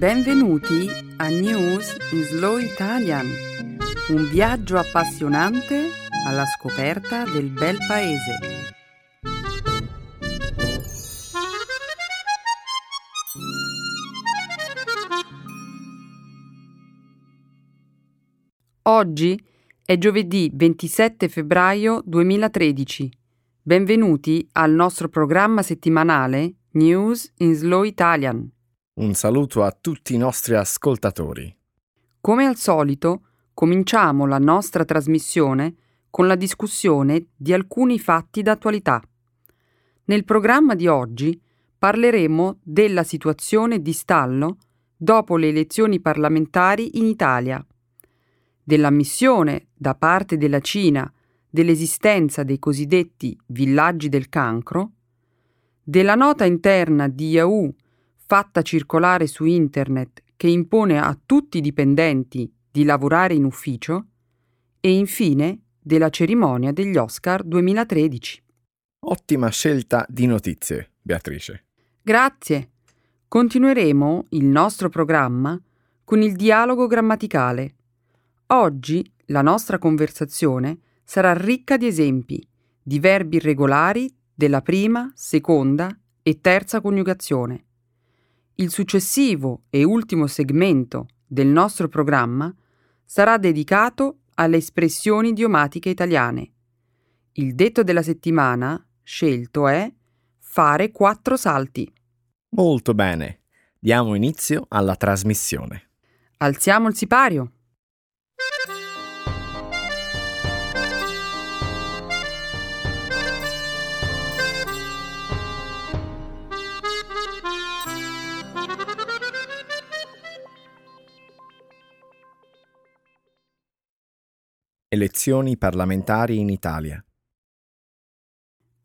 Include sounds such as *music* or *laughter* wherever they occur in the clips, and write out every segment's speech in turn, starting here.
Benvenuti a News in Slow Italian, un viaggio appassionante alla scoperta del bel paese. Oggi è giovedì 27 febbraio 2013. Benvenuti al nostro programma settimanale News in Slow Italian. Un saluto a tutti i nostri ascoltatori. Come al solito, cominciamo la nostra trasmissione con la discussione di alcuni fatti d'attualità. Nel programma di oggi parleremo della situazione di stallo dopo le elezioni parlamentari in Italia, dell'ammissione da parte della Cina dell'esistenza dei cosiddetti villaggi del cancro, della nota interna di Yahoo fatta circolare su internet che impone a tutti i dipendenti di lavorare in ufficio e infine della cerimonia degli Oscar 2013. Ottima scelta di notizie, Beatrice. Grazie. Continueremo il nostro programma con il dialogo grammaticale. Oggi la nostra conversazione sarà ricca di esempi di verbi irregolari della prima, seconda e terza coniugazione. Il successivo e ultimo segmento del nostro programma sarà dedicato alle espressioni idiomatiche italiane. Il detto della settimana scelto è fare quattro salti. Molto bene. Diamo inizio alla trasmissione. Alziamo il sipario. Elezioni parlamentari in Italia.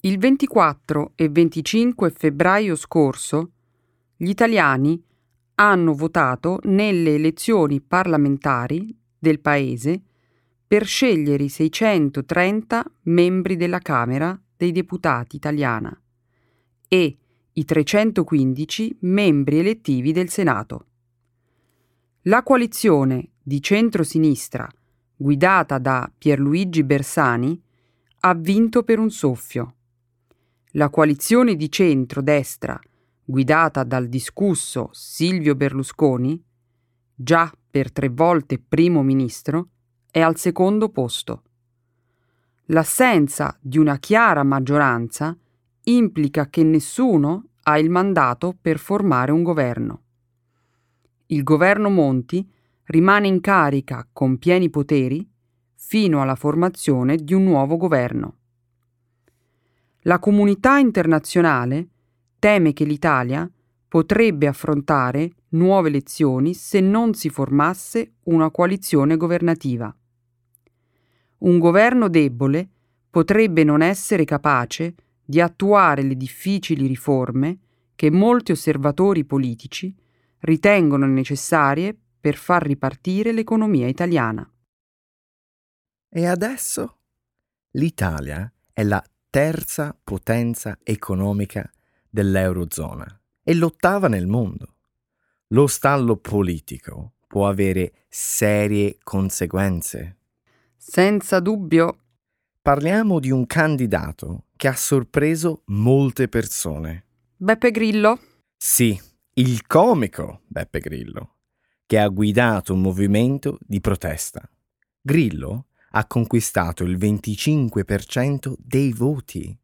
Il 24 e 25 febbraio scorso gli italiani hanno votato nelle elezioni parlamentari del Paese per scegliere i 630 membri della Camera dei Deputati italiana e i 315 membri elettivi del Senato. La coalizione di centrosinistra guidata da Pierluigi Bersani, ha vinto per un soffio. La coalizione di centro-destra, guidata dal discusso Silvio Berlusconi, già per tre volte primo ministro, è al secondo posto. L'assenza di una chiara maggioranza implica che nessuno ha il mandato per formare un governo. Il governo Monti rimane in carica con pieni poteri fino alla formazione di un nuovo governo. La comunità internazionale teme che l'Italia potrebbe affrontare nuove elezioni se non si formasse una coalizione governativa. Un governo debole potrebbe non essere capace di attuare le difficili riforme che molti osservatori politici ritengono necessarie per far ripartire l'economia italiana. E adesso? L'Italia è la terza potenza economica dell'Eurozona e l'ottava nel mondo. Lo stallo politico può avere serie conseguenze. Senza dubbio. Parliamo di un candidato che ha sorpreso molte persone. Beppe Grillo? Sì, il comico Beppe Grillo che ha guidato un movimento di protesta. Grillo ha conquistato il 25% dei voti.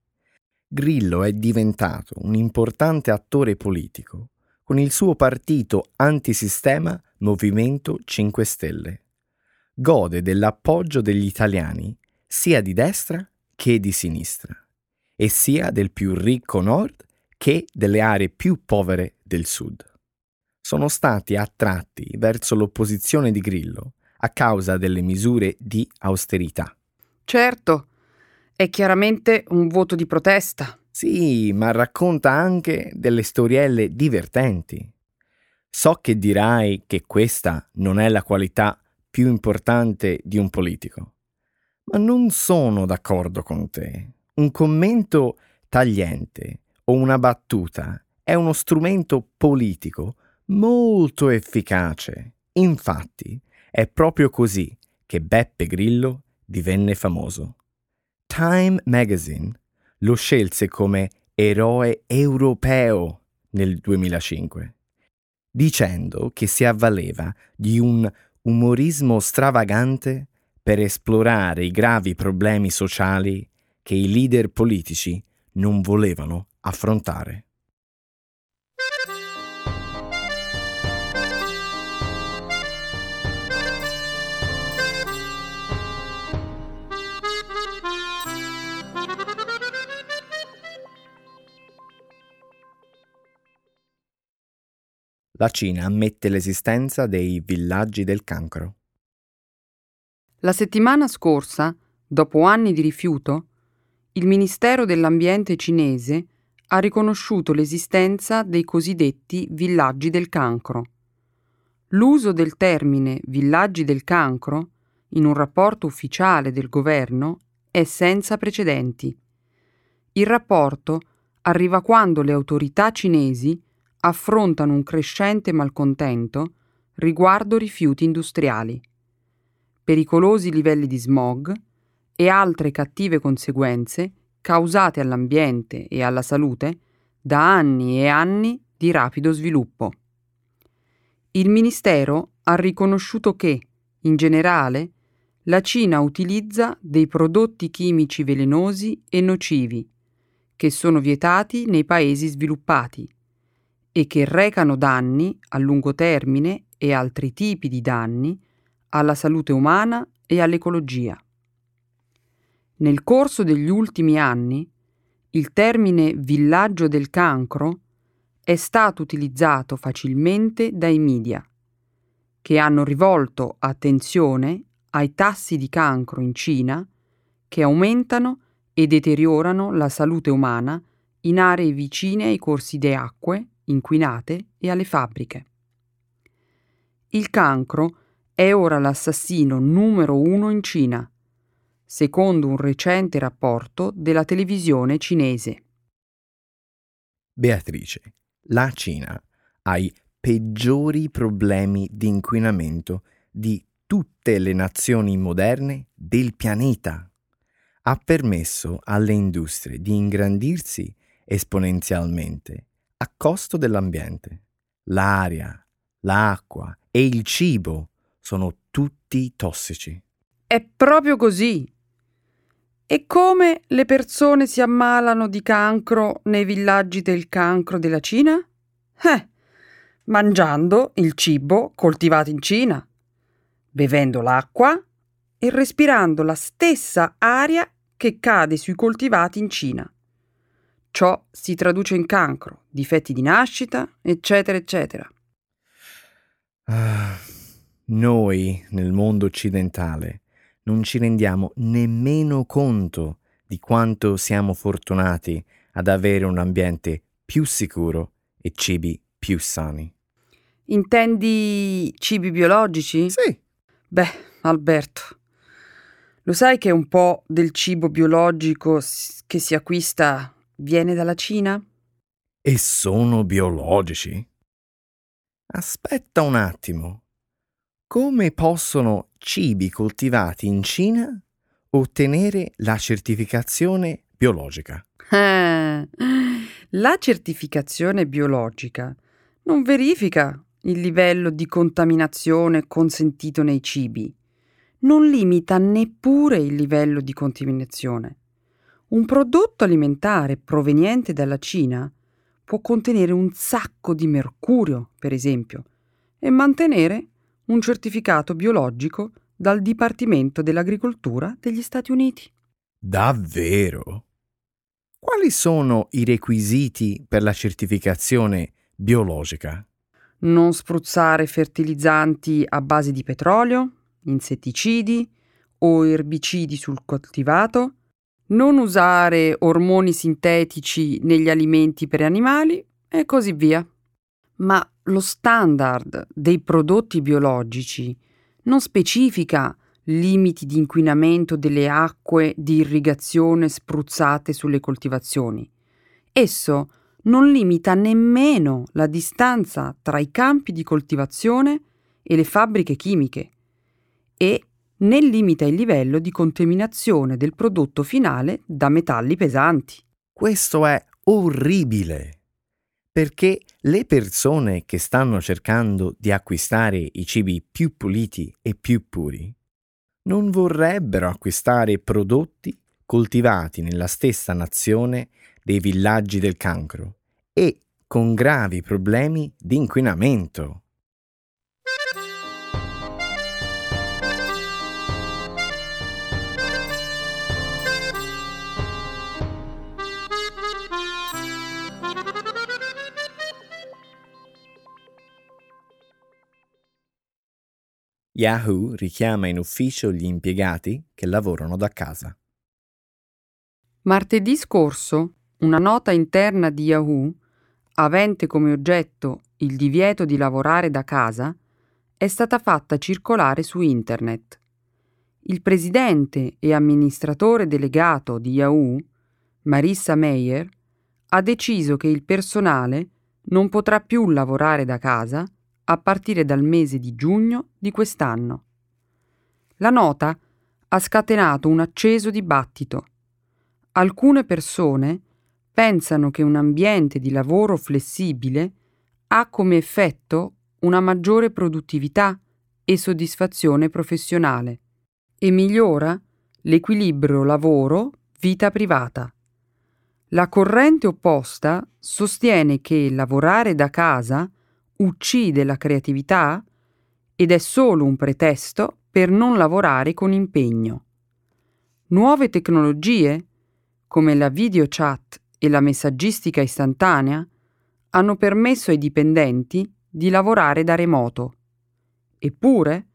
Grillo è diventato un importante attore politico con il suo partito antisistema Movimento 5 Stelle. Gode dell'appoggio degli italiani sia di destra che di sinistra e sia del più ricco nord che delle aree più povere del sud sono stati attratti verso l'opposizione di Grillo a causa delle misure di austerità. Certo, è chiaramente un voto di protesta. Sì, ma racconta anche delle storielle divertenti. So che dirai che questa non è la qualità più importante di un politico, ma non sono d'accordo con te. Un commento tagliente o una battuta è uno strumento politico molto efficace. Infatti, è proprio così che Beppe Grillo divenne famoso. Time Magazine lo scelse come eroe europeo nel 2005, dicendo che si avvaleva di un umorismo stravagante per esplorare i gravi problemi sociali che i leader politici non volevano affrontare. La Cina ammette l'esistenza dei villaggi del cancro. La settimana scorsa, dopo anni di rifiuto, il Ministero dell'Ambiente cinese ha riconosciuto l'esistenza dei cosiddetti villaggi del cancro. L'uso del termine villaggi del cancro in un rapporto ufficiale del governo è senza precedenti. Il rapporto arriva quando le autorità cinesi affrontano un crescente malcontento riguardo rifiuti industriali, pericolosi livelli di smog e altre cattive conseguenze causate all'ambiente e alla salute da anni e anni di rapido sviluppo. Il Ministero ha riconosciuto che, in generale, la Cina utilizza dei prodotti chimici velenosi e nocivi, che sono vietati nei paesi sviluppati e che recano danni a lungo termine e altri tipi di danni alla salute umana e all'ecologia. Nel corso degli ultimi anni, il termine villaggio del cancro è stato utilizzato facilmente dai media, che hanno rivolto attenzione ai tassi di cancro in Cina che aumentano e deteriorano la salute umana in aree vicine ai corsi d'acque inquinate e alle fabbriche. Il cancro è ora l'assassino numero uno in Cina, secondo un recente rapporto della televisione cinese. Beatrice, la Cina ha i peggiori problemi di inquinamento di tutte le nazioni moderne del pianeta. Ha permesso alle industrie di ingrandirsi esponenzialmente a costo dell'ambiente. L'aria, l'acqua e il cibo sono tutti tossici. È proprio così. E come le persone si ammalano di cancro nei villaggi del cancro della Cina? Eh, mangiando il cibo coltivato in Cina, bevendo l'acqua e respirando la stessa aria che cade sui coltivati in Cina. Ciò si traduce in cancro, difetti di nascita, eccetera, eccetera. Ah, noi, nel mondo occidentale, non ci rendiamo nemmeno conto di quanto siamo fortunati ad avere un ambiente più sicuro e cibi più sani. Intendi cibi biologici? Sì. Beh, Alberto, lo sai che un po' del cibo biologico che si acquista viene dalla Cina? E sono biologici? Aspetta un attimo. Come possono cibi coltivati in Cina ottenere la certificazione biologica? Eh, la certificazione biologica non verifica il livello di contaminazione consentito nei cibi, non limita neppure il livello di contaminazione. Un prodotto alimentare proveniente dalla Cina può contenere un sacco di mercurio, per esempio, e mantenere un certificato biologico dal Dipartimento dell'Agricoltura degli Stati Uniti. Davvero? Quali sono i requisiti per la certificazione biologica? Non spruzzare fertilizzanti a base di petrolio, insetticidi o erbicidi sul coltivato, non usare ormoni sintetici negli alimenti per animali e così via. Ma lo standard dei prodotti biologici non specifica limiti di inquinamento delle acque di irrigazione spruzzate sulle coltivazioni. Esso non limita nemmeno la distanza tra i campi di coltivazione e le fabbriche chimiche e né limita il livello di contaminazione del prodotto finale da metalli pesanti. Questo è orribile perché le persone che stanno cercando di acquistare i cibi più puliti e più puri non vorrebbero acquistare prodotti coltivati nella stessa nazione dei villaggi del cancro e con gravi problemi di inquinamento. Yahoo richiama in ufficio gli impiegati che lavorano da casa. Martedì scorso, una nota interna di Yahoo, avente come oggetto il divieto di lavorare da casa, è stata fatta circolare su Internet. Il presidente e amministratore delegato di Yahoo, Marissa Meyer, ha deciso che il personale non potrà più lavorare da casa a partire dal mese di giugno di quest'anno. La nota ha scatenato un acceso dibattito. Alcune persone pensano che un ambiente di lavoro flessibile ha come effetto una maggiore produttività e soddisfazione professionale e migliora l'equilibrio lavoro-vita privata. La corrente opposta sostiene che lavorare da casa uccide la creatività ed è solo un pretesto per non lavorare con impegno. Nuove tecnologie, come la video chat e la messaggistica istantanea, hanno permesso ai dipendenti di lavorare da remoto. Eppure,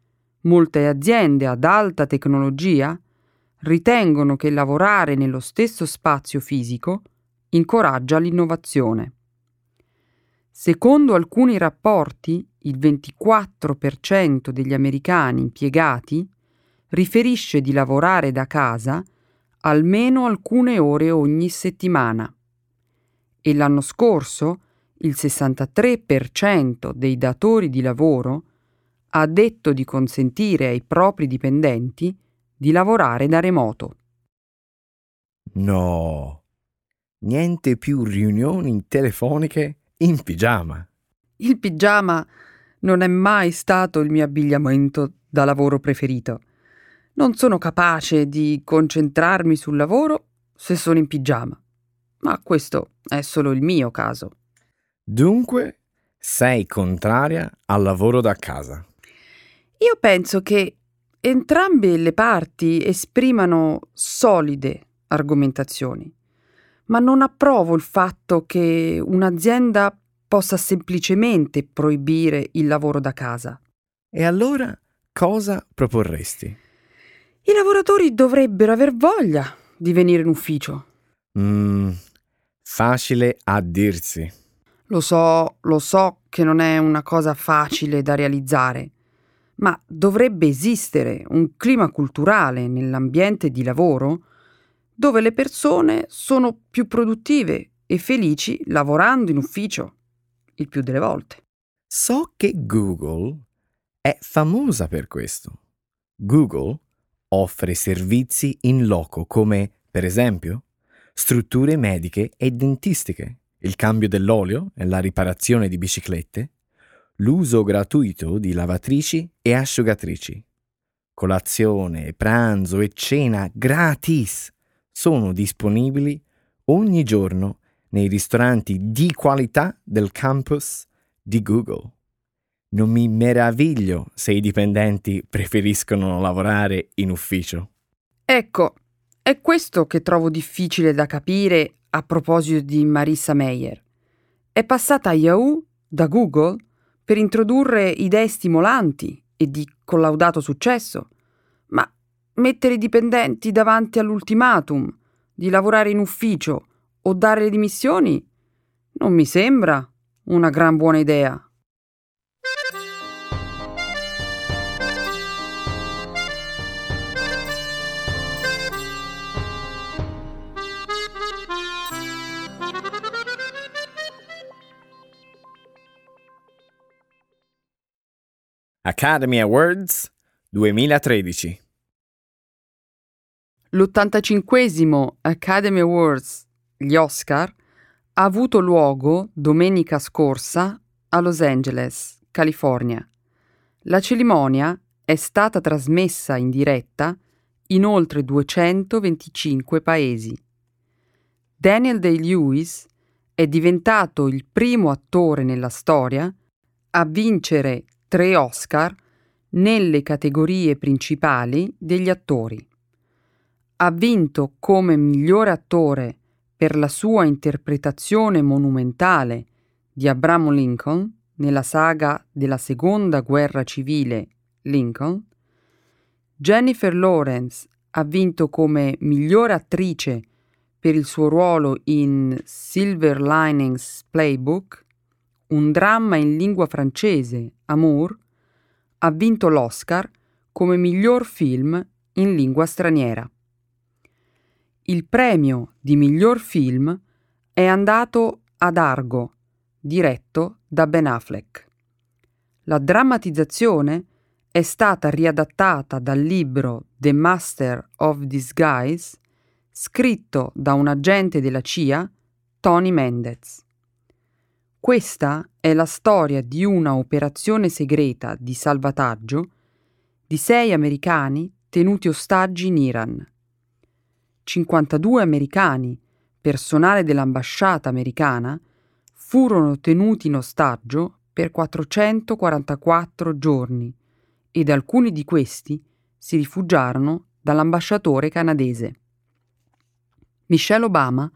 molte aziende ad alta tecnologia ritengono che lavorare nello stesso spazio fisico incoraggia l'innovazione. Secondo alcuni rapporti, il 24% degli americani impiegati riferisce di lavorare da casa almeno alcune ore ogni settimana e l'anno scorso il 63% dei datori di lavoro ha detto di consentire ai propri dipendenti di lavorare da remoto. No, niente più riunioni telefoniche in pigiama. Il pigiama non è mai stato il mio abbigliamento da lavoro preferito. Non sono capace di concentrarmi sul lavoro se sono in pigiama. Ma questo è solo il mio caso. Dunque, sei contraria al lavoro da casa. Io penso che entrambe le parti esprimano solide argomentazioni ma non approvo il fatto che un'azienda possa semplicemente proibire il lavoro da casa. E allora cosa proporresti? I lavoratori dovrebbero aver voglia di venire in ufficio. Mm, facile a dirsi. Lo so, lo so che non è una cosa facile da realizzare, ma dovrebbe esistere un clima culturale nell'ambiente di lavoro dove le persone sono più produttive e felici lavorando in ufficio, il più delle volte. So che Google è famosa per questo. Google offre servizi in loco come, per esempio, strutture mediche e dentistiche, il cambio dell'olio e la riparazione di biciclette, l'uso gratuito di lavatrici e asciugatrici, colazione, pranzo e cena gratis sono disponibili ogni giorno nei ristoranti di qualità del campus di Google. Non mi meraviglio se i dipendenti preferiscono lavorare in ufficio. Ecco, è questo che trovo difficile da capire a proposito di Marissa Meyer. È passata a Yahoo da Google per introdurre idee stimolanti e di collaudato successo, mettere i dipendenti davanti all'ultimatum di lavorare in ufficio o dare le dimissioni non mi sembra una gran buona idea. Academy Awards 2013 l'85 Academy Awards, gli Oscar, ha avuto luogo domenica scorsa a Los Angeles, California. La cerimonia è stata trasmessa in diretta in oltre 225 paesi. Daniel Day-Lewis è diventato il primo attore nella storia a vincere tre Oscar nelle categorie principali degli attori. Ha vinto come migliore attore per la sua interpretazione monumentale di Abramo Lincoln nella saga della seconda guerra civile Lincoln, Jennifer Lawrence ha vinto come migliore attrice per il suo ruolo in Silver Linings Playbook, un dramma in lingua francese, Amour, ha vinto l'Oscar come miglior film in lingua straniera. Il premio di miglior film è andato ad Argo, diretto da Ben Affleck. La drammatizzazione è stata riadattata dal libro The Master of Disguise, scritto da un agente della CIA, Tony Mendez. Questa è la storia di una operazione segreta di salvataggio di sei americani tenuti ostaggi in Iran. 52 americani, personale dell'ambasciata americana, furono tenuti in ostaggio per 444 giorni ed alcuni di questi si rifugiarono dall'ambasciatore canadese. Michelle Obama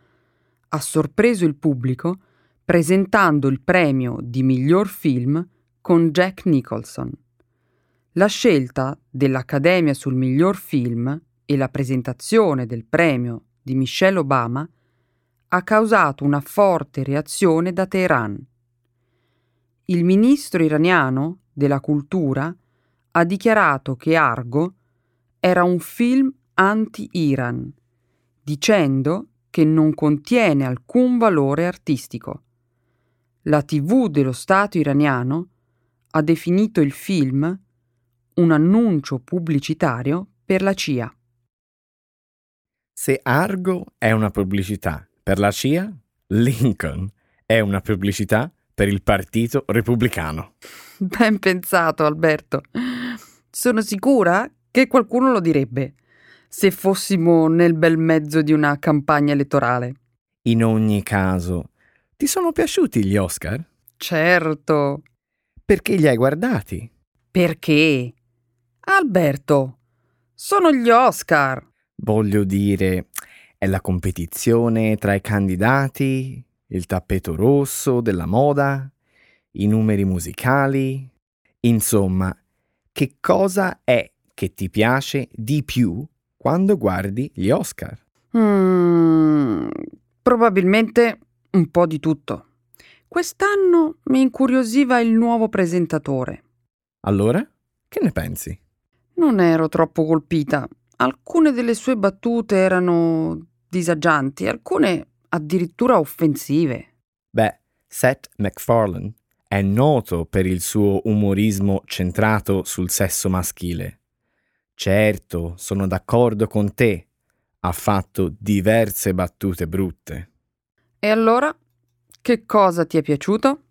ha sorpreso il pubblico presentando il premio di miglior film con Jack Nicholson. La scelta dell'Accademia sul miglior film e la presentazione del premio di Michelle Obama ha causato una forte reazione da Teheran. Il ministro iraniano della cultura ha dichiarato che Argo era un film anti-Iran, dicendo che non contiene alcun valore artistico. La TV dello Stato iraniano ha definito il film un annuncio pubblicitario per la CIA. Se Argo è una pubblicità per la CIA, Lincoln è una pubblicità per il Partito Repubblicano. Ben pensato, Alberto. Sono sicura che qualcuno lo direbbe se fossimo nel bel mezzo di una campagna elettorale. In ogni caso, ti sono piaciuti gli Oscar? Certo. Perché li hai guardati? Perché? Alberto, sono gli Oscar. Voglio dire, è la competizione tra i candidati, il tappeto rosso della moda, i numeri musicali. Insomma, che cosa è che ti piace di più quando guardi gli Oscar? Mm, probabilmente un po' di tutto. Quest'anno mi incuriosiva il nuovo presentatore. Allora, che ne pensi? Non ero troppo colpita. Alcune delle sue battute erano disagianti, alcune addirittura offensive. Beh, Seth MacFarlane è noto per il suo umorismo centrato sul sesso maschile. Certo, sono d'accordo con te. Ha fatto diverse battute brutte. E allora, che cosa ti è piaciuto?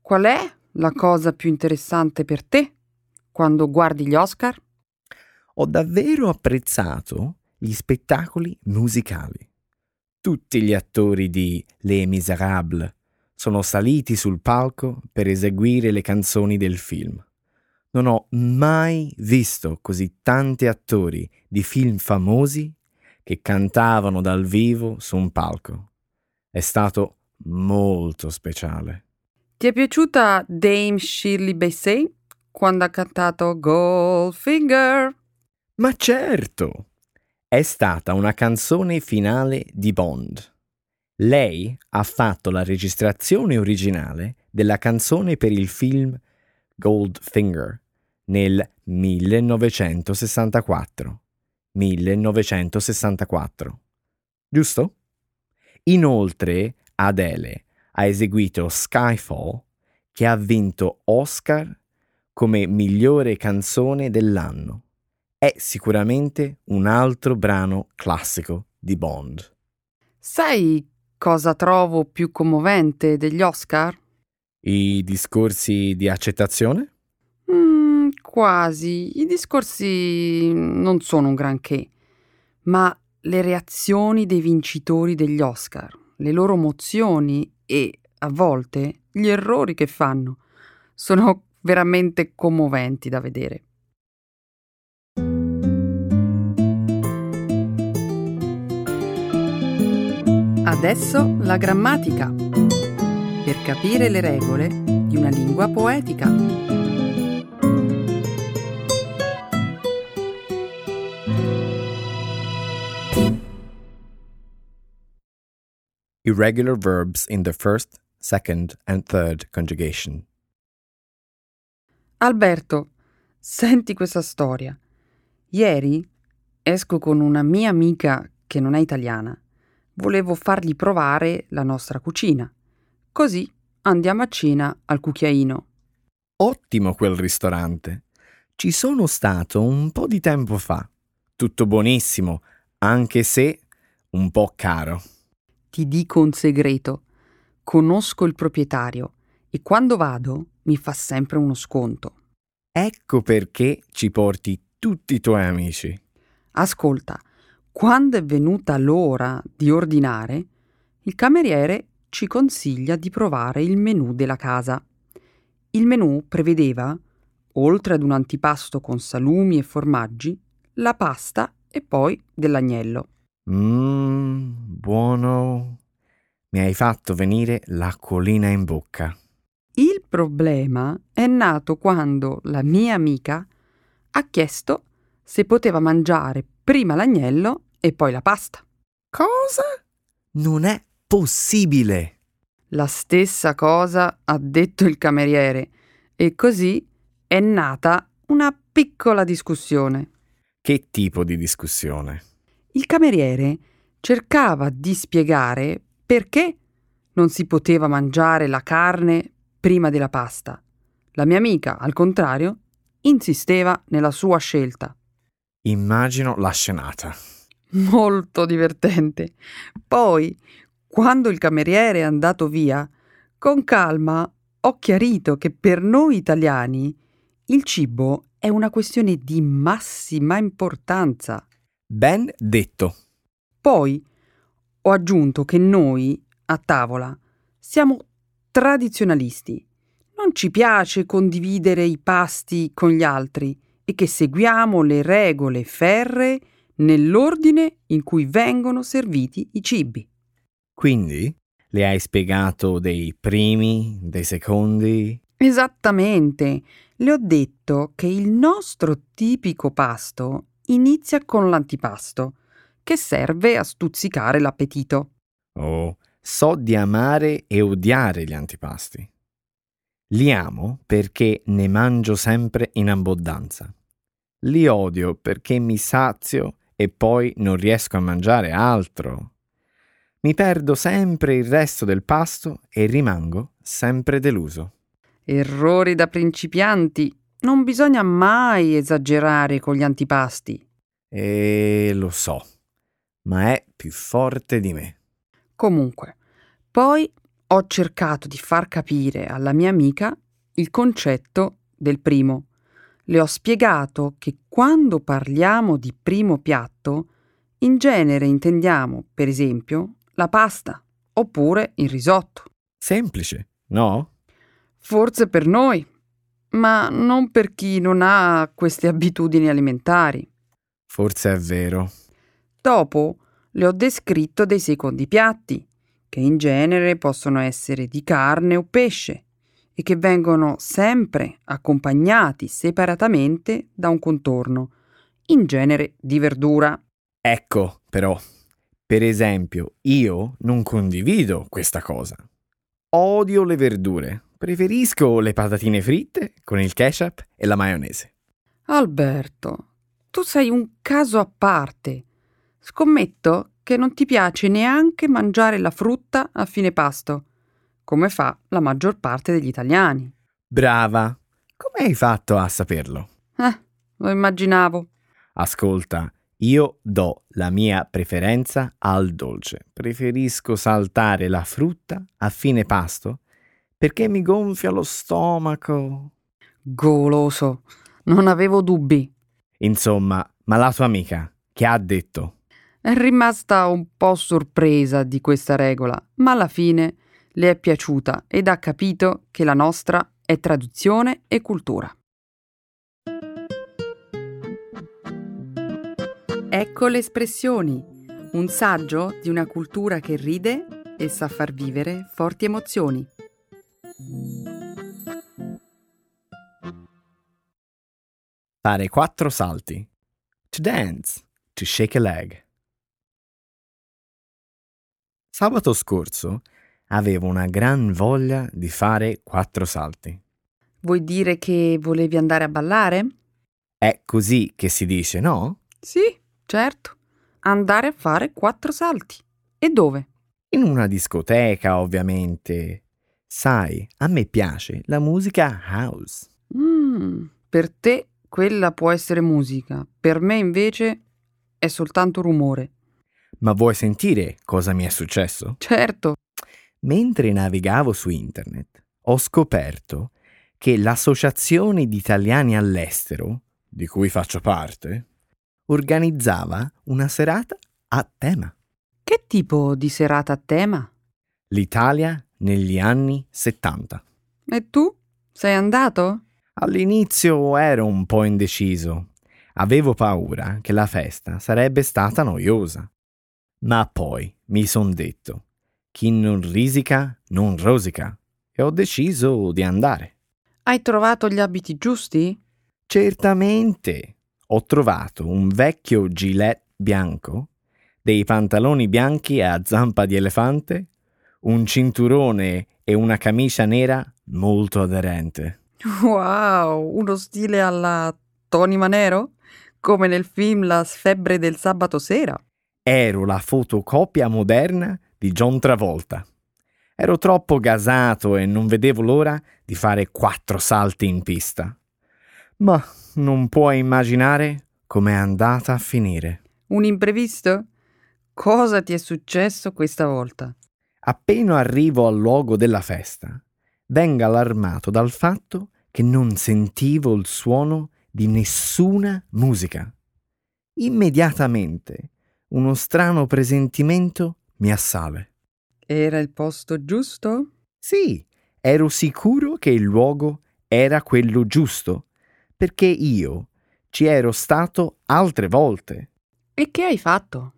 Qual è la cosa più interessante per te quando guardi gli Oscar? Ho davvero apprezzato gli spettacoli musicali. Tutti gli attori di Les Miserables sono saliti sul palco per eseguire le canzoni del film. Non ho mai visto così tanti attori di film famosi che cantavano dal vivo su un palco. È stato molto speciale. Ti è piaciuta Dame Shirley Bassey quando ha cantato Goldfinger? Ma certo! È stata una canzone finale di Bond. Lei ha fatto la registrazione originale della canzone per il film Goldfinger nel 1964. 1964. Giusto? Inoltre Adele ha eseguito Skyfall che ha vinto Oscar come migliore canzone dell'anno. È sicuramente un altro brano classico di Bond. Sai cosa trovo più commovente degli Oscar? I discorsi di accettazione? Mm, quasi. I discorsi non sono un granché, ma le reazioni dei vincitori degli Oscar, le loro emozioni e, a volte, gli errori che fanno sono veramente commoventi da vedere. Adesso la grammatica. Per capire le regole di una lingua poetica. Irregular verbs in the first, second and third conjugation. Alberto, senti questa storia. Ieri esco con una mia amica che non è italiana volevo fargli provare la nostra cucina. Così andiamo a cena al cucchiaino. Ottimo quel ristorante. Ci sono stato un po' di tempo fa. Tutto buonissimo, anche se un po' caro. Ti dico un segreto. Conosco il proprietario e quando vado mi fa sempre uno sconto. Ecco perché ci porti tutti i tuoi amici. Ascolta, quando è venuta l'ora di ordinare, il cameriere ci consiglia di provare il menù della casa. Il menù prevedeva, oltre ad un antipasto con salumi e formaggi, la pasta e poi dell'agnello. Mmm, buono. Mi hai fatto venire l'acquolina in bocca. Il problema è nato quando la mia amica ha chiesto se poteva mangiare prima l'agnello e poi la pasta. Cosa? Non è possibile. La stessa cosa ha detto il cameriere e così è nata una piccola discussione. Che tipo di discussione? Il cameriere cercava di spiegare perché non si poteva mangiare la carne prima della pasta. La mia amica, al contrario, insisteva nella sua scelta. Immagino la scenata molto divertente. Poi, quando il cameriere è andato via, con calma ho chiarito che per noi italiani il cibo è una questione di massima importanza. Ben detto. Poi ho aggiunto che noi, a tavola, siamo tradizionalisti. Non ci piace condividere i pasti con gli altri e che seguiamo le regole ferree nell'ordine in cui vengono serviti i cibi. Quindi le hai spiegato dei primi, dei secondi? Esattamente. Le ho detto che il nostro tipico pasto inizia con l'antipasto, che serve a stuzzicare l'appetito. Oh, so di amare e odiare gli antipasti. Li amo perché ne mangio sempre in abbondanza. Li odio perché mi sazio e poi non riesco a mangiare altro. Mi perdo sempre il resto del pasto e rimango sempre deluso. Errori da principianti. Non bisogna mai esagerare con gli antipasti. E lo so, ma è più forte di me. Comunque, poi ho cercato di far capire alla mia amica il concetto del primo le ho spiegato che quando parliamo di primo piatto, in genere intendiamo, per esempio, la pasta oppure il risotto. Semplice, no? Forse per noi, ma non per chi non ha queste abitudini alimentari. Forse è vero. Dopo le ho descritto dei secondi piatti, che in genere possono essere di carne o pesce, e che vengono sempre accompagnati separatamente da un contorno, in genere di verdura. Ecco, però, per esempio, io non condivido questa cosa. Odio le verdure. Preferisco le patatine fritte con il ketchup e la maionese. Alberto, tu sei un caso a parte. Scommetto che non ti piace neanche mangiare la frutta a fine pasto come fa la maggior parte degli italiani. Brava, Come hai fatto a saperlo? Eh, lo immaginavo. Ascolta, io do la mia preferenza al dolce. Preferisco saltare la frutta a fine pasto perché mi gonfia lo stomaco. Goloso. Non avevo dubbi. Insomma, ma la tua amica, che ha detto? È rimasta un po' sorpresa di questa regola, ma alla fine le è piaciuta ed ha capito che la nostra è traduzione e cultura. Ecco le espressioni, un saggio di una cultura che ride e sa far vivere forti emozioni. Fare quattro salti. To dance, to shake a leg. Sabato scorso avevo una gran voglia di fare quattro salti. Vuoi dire che volevi andare a ballare? È così che si dice, no? Sì, certo. Andare a fare quattro salti. E dove? In una discoteca, ovviamente. Sai, a me piace la musica house. Mm, per te quella può essere musica, per me invece è soltanto rumore. Ma vuoi sentire cosa mi è successo? Certo. Mentre navigavo su internet, ho scoperto che l'Associazione di Italiani all'estero, di cui faccio parte, organizzava una serata a tema. Che tipo di serata a tema? L'Italia negli anni 70. E tu? Sei andato? All'inizio ero un po' indeciso. Avevo paura che la festa sarebbe stata noiosa. Ma poi mi son detto, chi non risica non rosica, e ho deciso di andare. Hai trovato gli abiti giusti? Certamente. Ho trovato un vecchio gilet bianco, dei pantaloni bianchi a zampa di elefante, un cinturone e una camicia nera molto aderente. Wow, uno stile alla Tony Manero? Come nel film La febbre del sabato sera? Ero la fotocopia moderna di John Travolta. Ero troppo gasato e non vedevo l'ora di fare quattro salti in pista. Ma non puoi immaginare com'è andata a finire. Un imprevisto? Cosa ti è successo questa volta? Appena arrivo al luogo della festa, vengo allarmato dal fatto che non sentivo il suono di nessuna musica. Immediatamente uno strano presentimento mi assale. Era il posto giusto? Sì, ero sicuro che il luogo era quello giusto, perché io ci ero stato altre volte. E che hai fatto?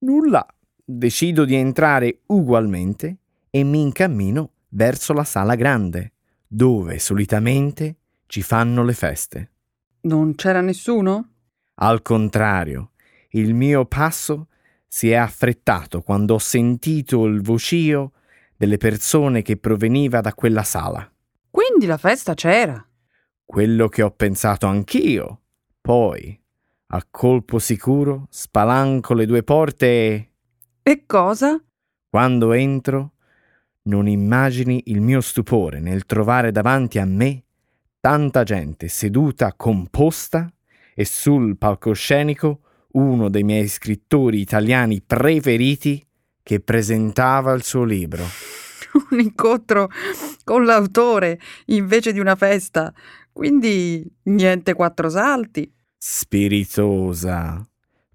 Nulla. Decido di entrare ugualmente e mi incammino verso la sala grande, dove solitamente ci fanno le feste. Non c'era nessuno? Al contrario, il mio passo si è affrettato quando ho sentito il vocio delle persone che proveniva da quella sala. Quindi la festa c'era. Quello che ho pensato anch'io. Poi, a colpo sicuro, spalanco le due porte e... E cosa? Quando entro, non immagini il mio stupore nel trovare davanti a me tanta gente seduta composta e sul palcoscenico uno dei miei scrittori italiani preferiti che presentava il suo libro. *laughs* Un incontro con l'autore invece di una festa. Quindi niente quattro salti. Spiritosa.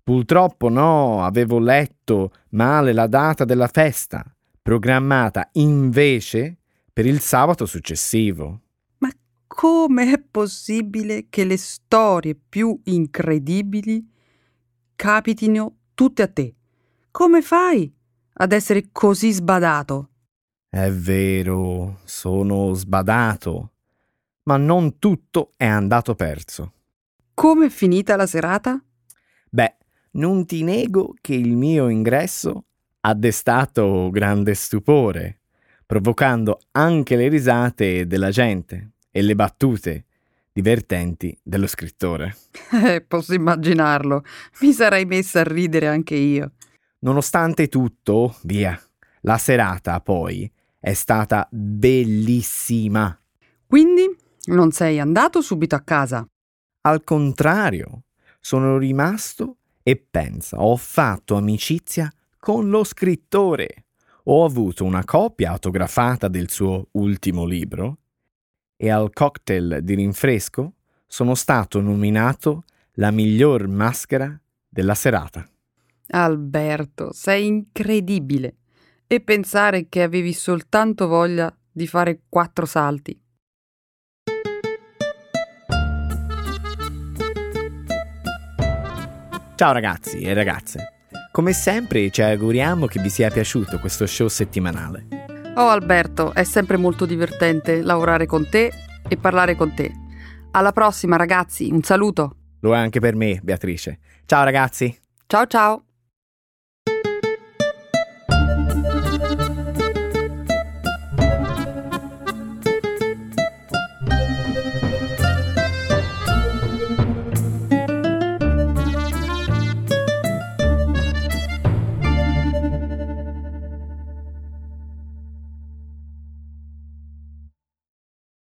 Purtroppo no, avevo letto male la data della festa, programmata invece per il sabato successivo. Ma come è possibile che le storie più incredibili capitino tutte a te. Come fai ad essere così sbadato? È vero, sono sbadato, ma non tutto è andato perso. Come è finita la serata? Beh, non ti nego che il mio ingresso ha destato grande stupore, provocando anche le risate della gente e le battute divertenti dello scrittore. *laughs* Eh, posso immaginarlo. Mi sarei messa a ridere anche io. Nonostante tutto, via, la serata poi è stata bellissima. Quindi, Non sei andato subito a casa? Al contrario, sono rimasto e pensa, ho fatto amicizia con lo scrittore. Ho avuto una copia autografata del suo ultimo libro e al cocktail di rinfresco sono stato nominato la miglior maschera della serata. Alberto, sei incredibile. E pensare che avevi soltanto voglia di fare quattro salti. Ciao ragazzi e ragazze. Come sempre ci auguriamo che vi sia piaciuto questo show settimanale. Oh Alberto, è sempre molto divertente lavorare con te e parlare con te. Alla prossima ragazzi, un saluto. Lo è anche per me, Beatrice. Ciao ragazzi. Ciao ciao.